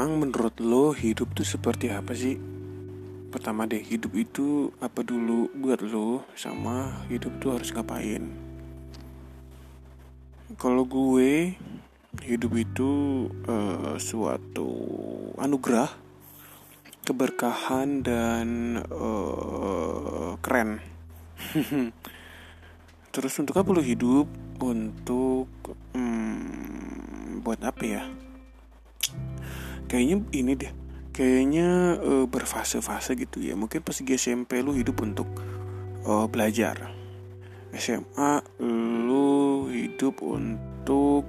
Emang menurut lo hidup tuh seperti apa sih? Pertama deh, hidup itu apa dulu buat lo sama hidup tuh harus ngapain? Kalau gue, hidup itu uh, suatu anugerah, keberkahan dan uh, keren. Terus untuk apa lo hidup? Untuk hmm, buat apa ya? Kayaknya ini deh kayaknya uh, berfase-fase gitu ya. Mungkin pas di SMP lu hidup untuk uh, belajar. SMA lu hidup untuk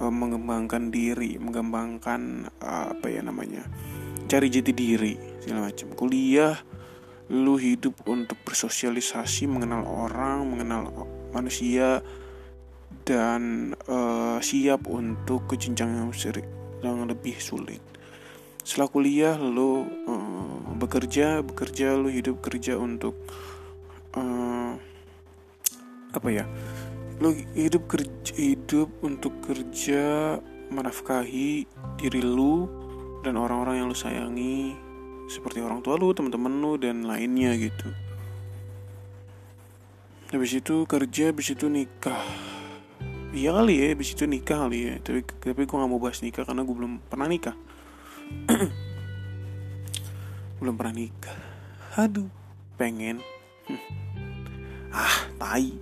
uh, mengembangkan diri mengembangkan apa ya namanya cari jati diri segala macam. Kuliah lu hidup untuk bersosialisasi mengenal orang mengenal manusia dan uh, siap untuk ke jenjang yang yang lebih sulit. Setelah kuliah lo uh, bekerja bekerja lo hidup kerja untuk uh, apa ya? Lo hidup kerja hidup untuk kerja menafkahi diri lo dan orang-orang yang lo sayangi seperti orang tua lo teman-teman lo dan lainnya gitu. Habis itu kerja habis itu nikah iya kali ya abis itu nikah kali ya. Tapi tapi gue gak mau bahas nikah karena gue belum pernah nikah. Belum pernah nikah. Aduh pengen. Ah tai.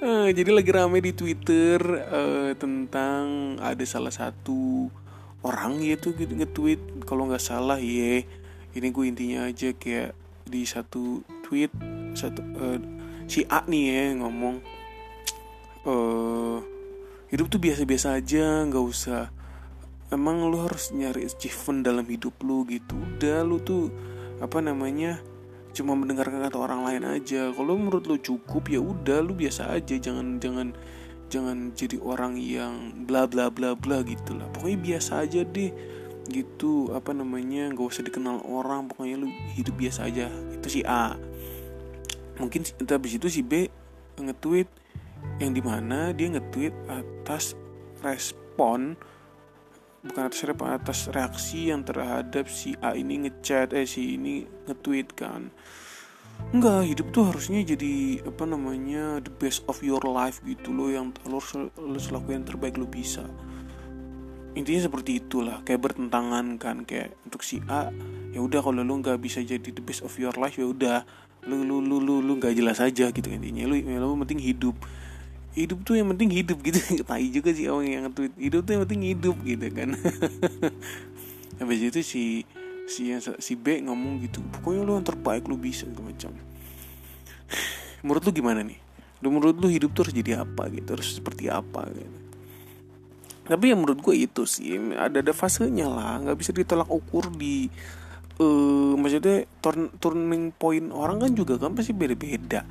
Uh, jadi lagi rame di Twitter uh, tentang ada salah satu orang gitu nge-tweet. Kalau nggak salah ya ini gue intinya aja kayak di satu tweet satu uh, si A nih ya ngomong uh, hidup tuh biasa-biasa aja nggak usah. Emang lu harus nyari achievement dalam hidup lu gitu. Udah lu tuh apa namanya cuma mendengarkan kata orang lain aja. Kalau menurut lu cukup ya udah lu biasa aja. Jangan jangan jangan jadi orang yang bla bla bla bla gitu lah. Pokoknya biasa aja deh. Gitu apa namanya nggak usah dikenal orang. Pokoknya lu hidup biasa aja. Itu si A mungkin habis itu si B nge-tweet yang di mana dia nge-tweet atas respon bukan atas respon atas reaksi yang terhadap si A ini ngechat eh si ini nge-tweet kan Enggak, hidup tuh harusnya jadi apa namanya the best of your life gitu loh yang lo harus lakuin yang terbaik lo bisa. Intinya seperti itulah, kayak bertentangan kan kayak untuk si A ya udah kalau lo nggak bisa jadi the best of your life ya udah lu lu lu lu lu nggak jelas aja gitu intinya. Lu lu penting hidup. Hidup tuh yang penting hidup gitu. Tai juga sih orang yang tweet hidup tuh yang penting hidup gitu kan. Habis itu si si yang si B ngomong gitu pokoknya lu yang terbaik lu bisa gitu macam. Menurut lu gimana nih? Lu menurut lu hidup tuh harus jadi apa gitu? Harus seperti apa gitu? Tapi yang menurut gue itu sih ada ada fasenya lah. Nggak bisa ditolak ukur di uh, maksudnya turn, turning point orang kan juga kan pasti beda-beda.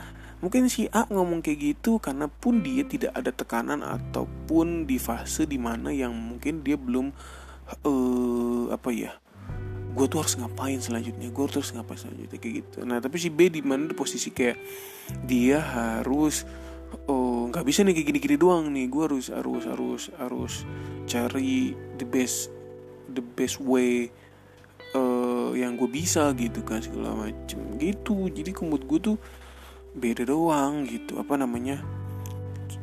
Mungkin si A ngomong kayak gitu karena pun dia tidak ada tekanan ataupun di fase di mana yang mungkin dia belum uh, apa ya gue tuh harus ngapain selanjutnya gue harus ngapain selanjutnya kayak gitu. Nah tapi si B di mana posisi kayak dia harus oh nggak bisa nih kayak gini-gini doang nih. Gue harus harus harus harus cari the best the best way uh, yang gue bisa gitu kan segala macem. Gitu jadi kumut gue tuh beda doang gitu apa namanya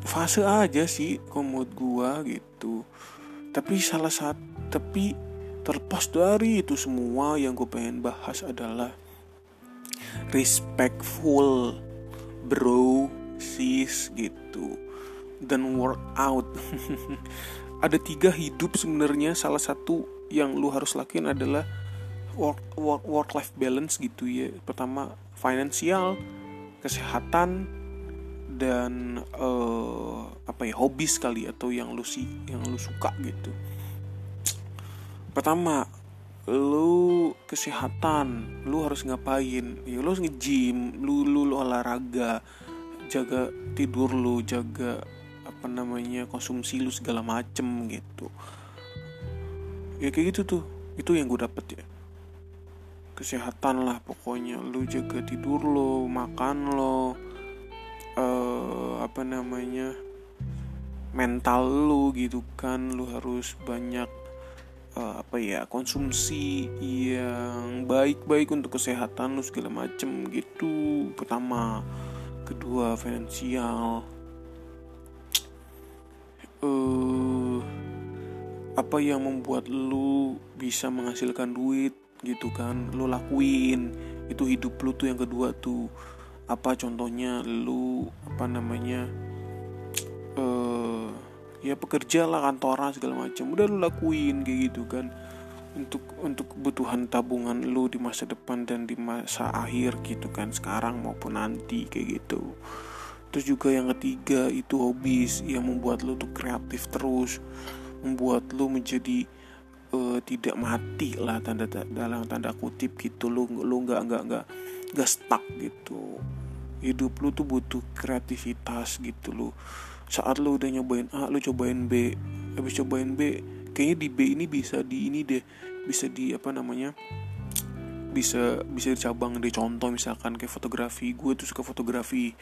fase aja sih komod gue gitu. Tapi salah satu tapi terlepas dari itu semua yang gue pengen bahas adalah respectful bro sis gitu dan work out. Ada tiga hidup sebenarnya. Salah satu yang lu harus lakuin adalah work work work life balance gitu ya. Pertama finansial kesehatan dan uh, apa ya hobi sekali atau yang lu sih yang lu suka gitu. Pertama lu kesehatan lu harus ngapain? Ya lu harus nge-gym lu, lu lu olahraga jaga tidur lu jaga apa namanya konsumsi lu segala macem gitu. Ya kayak gitu tuh. Itu yang gue dapet ya kesehatan lah pokoknya. Lu jaga tidur lo makan lo uh, apa namanya mental lu gitu kan. Lu harus banyak uh, apa ya konsumsi yang baik-baik untuk kesehatan lu segala macem gitu. Pertama. Kedua finansial. Uh, apa yang membuat lu bisa menghasilkan duit gitu kan lu lakuin. Itu hidup lu tuh yang kedua tuh apa contohnya lu apa namanya uh, ya pekerja lah kantoran segala macam. Udah lu lakuin kayak gitu kan. Untuk untuk kebutuhan tabungan lu di masa depan dan di masa akhir gitu kan sekarang maupun nanti kayak gitu. Terus juga yang ketiga itu hobis yang membuat lu tuh kreatif terus. Membuat lu menjadi uh, tidak mati lah tanda dalam tanda kutip gitu. Lu lu nggak nggak nggak nggak stuck gitu. Hidup lu tuh butuh kreativitas gitu lu. Saat lu udah nyobain A lu cobain B. Habis cobain B kayaknya di B ini bisa di ini deh. Bisa di apa namanya bisa bisa dicabang deh. Contoh misalkan kayak fotografi. Gue tuh suka fotografi.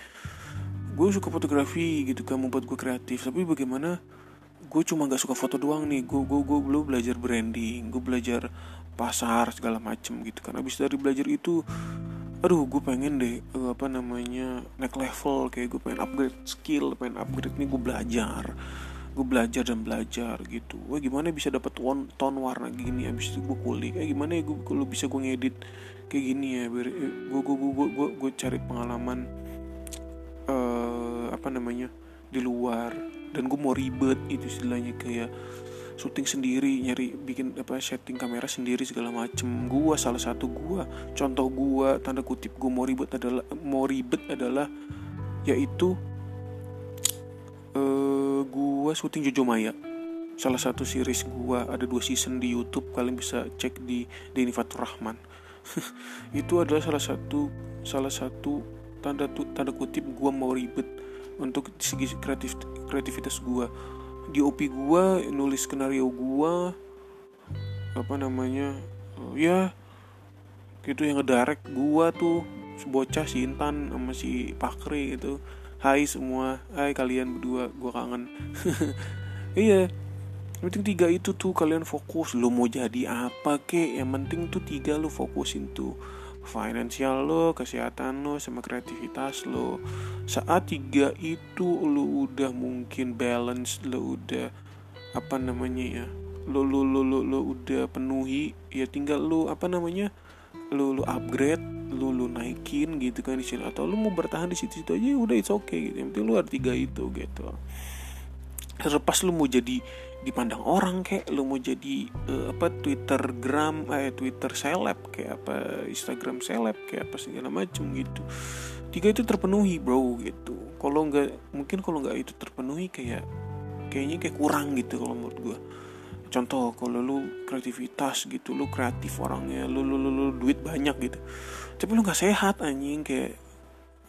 Gue suka fotografi gitu kan membuat gue kreatif. Tapi bagaimana gue cuma gak suka foto doang nih. Gue gue gue belum belajar branding gue belajar pasar segala macem gitu kan. Abis dari belajar itu aduh gue pengen deh uh, apa namanya naik level. Kayak gue pengen upgrade skill pengen upgrade nih gue belajar. Gue belajar dan belajar gitu. Wah gimana bisa dapat ton ton warna gini abis itu gue kulik? Eh gimana ya gue kalau bisa gue ngedit kayak gini ya? Gue gue gue gue gue, gue cari pengalaman uh, apa namanya di luar dan gue mau ribet itu istilahnya kayak syuting sendiri nyari bikin apa setting kamera sendiri segala macem. Gua salah satu gua contoh gua tanda kutip gua mau ribet adalah mau ribet adalah yaitu uh, gua syuting Jojo Maya. Salah satu series gua ada dua season di YouTube kalian bisa cek di Denny Fatur Rahman. Itu adalah salah satu salah satu tanda tanda kutip gua mau ribet untuk segi kreatif kreativitas gua. Di OP gua nulis skenario gua apa namanya uh, ya gitu yang ngedirect gua tuh bocah si Intan sama si Pakri itu Hai semua Hai kalian berdua gua kangen. Iya penting tiga itu tuh kalian fokus. Lo mau jadi apa kek? Yang penting tuh tiga lo fokusin tuh. Finansial lo, kesehatan lo, sama kreativitas lo. Saat tiga itu lo udah mungkin balance, lo udah apa namanya ya, lo lo lo lo, lo udah penuhi, ya tinggal lo apa namanya, lo lo upgrade, lo lo naikin gitu kan di sini atau lo mau bertahan di situ-situ aja udah it's okay gitu. Yang penting ada tiga itu gitu. Terlepas lo mau jadi dipandang orang kayak lu mau jadi uh, apa Twitter gram eh Twitter seleb kayak apa Instagram seleb kayak apa segala macem gitu tiga itu terpenuhi bro gitu. Kalau nggak mungkin kalau nggak itu terpenuhi kayak kayaknya kayak kurang gitu kalau menurut gue contoh kalau lu kreativitas gitu lu kreatif orangnya lu lu lu, lu duit banyak gitu. Tapi lu nggak sehat anjing kayak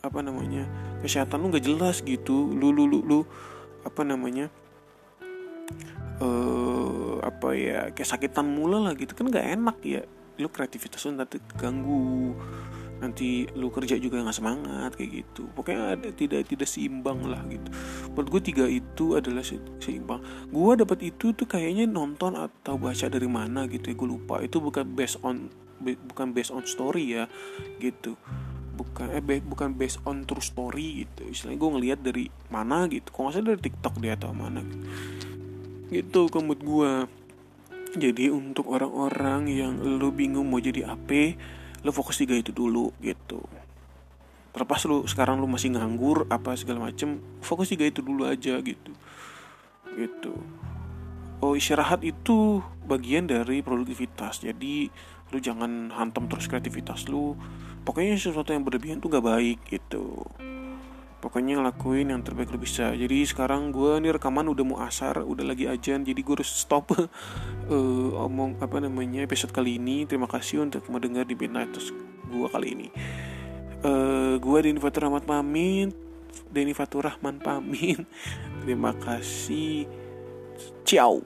apa namanya kesehatan lu nggak jelas gitu. Lu lu lu lu apa namanya uh, apa ya kayak sakitan mula lah gitu. Kan nggak enak ya lu kreativitas lu nanti ganggu nanti lu kerja juga nggak semangat kayak gitu. Pokoknya ada tidak tidak seimbang lah gitu. Menurut gue tiga itu adalah seimbang. Gue dapat itu tuh kayaknya nonton atau baca dari mana gitu ya gue lupa. Itu bukan based on bukan based on story ya gitu. Bukan eh bukan based on true story gitu. Istilahnya gue ngelihat dari mana gitu. Kok nggak dari tiktok dia atau mana gitu. Gitu komut gue jadi untuk orang-orang yang lu bingung mau jadi apa lu fokus tiga itu dulu gitu. Terlepas lu sekarang lu masih nganggur apa segala macem fokus tiga itu dulu aja gitu. Gitu. Oh istirahat itu bagian dari produktivitas. Jadi lu jangan hantam terus kreativitas lu. Pokoknya sesuatu yang berlebihan tuh gak baik gitu pokoknya ngelakuin yang terbaik lu bisa. Jadi sekarang gue nih rekaman udah mau asar udah lagi ajan jadi gue harus stop uh, omong apa namanya episode kali ini. Terima kasih untuk mendengar di Midnight gue kali ini. Uh, gue Denny Fatur Rahmat pamit. Denny Fatur Rahman pamit. Terima kasih. Ciao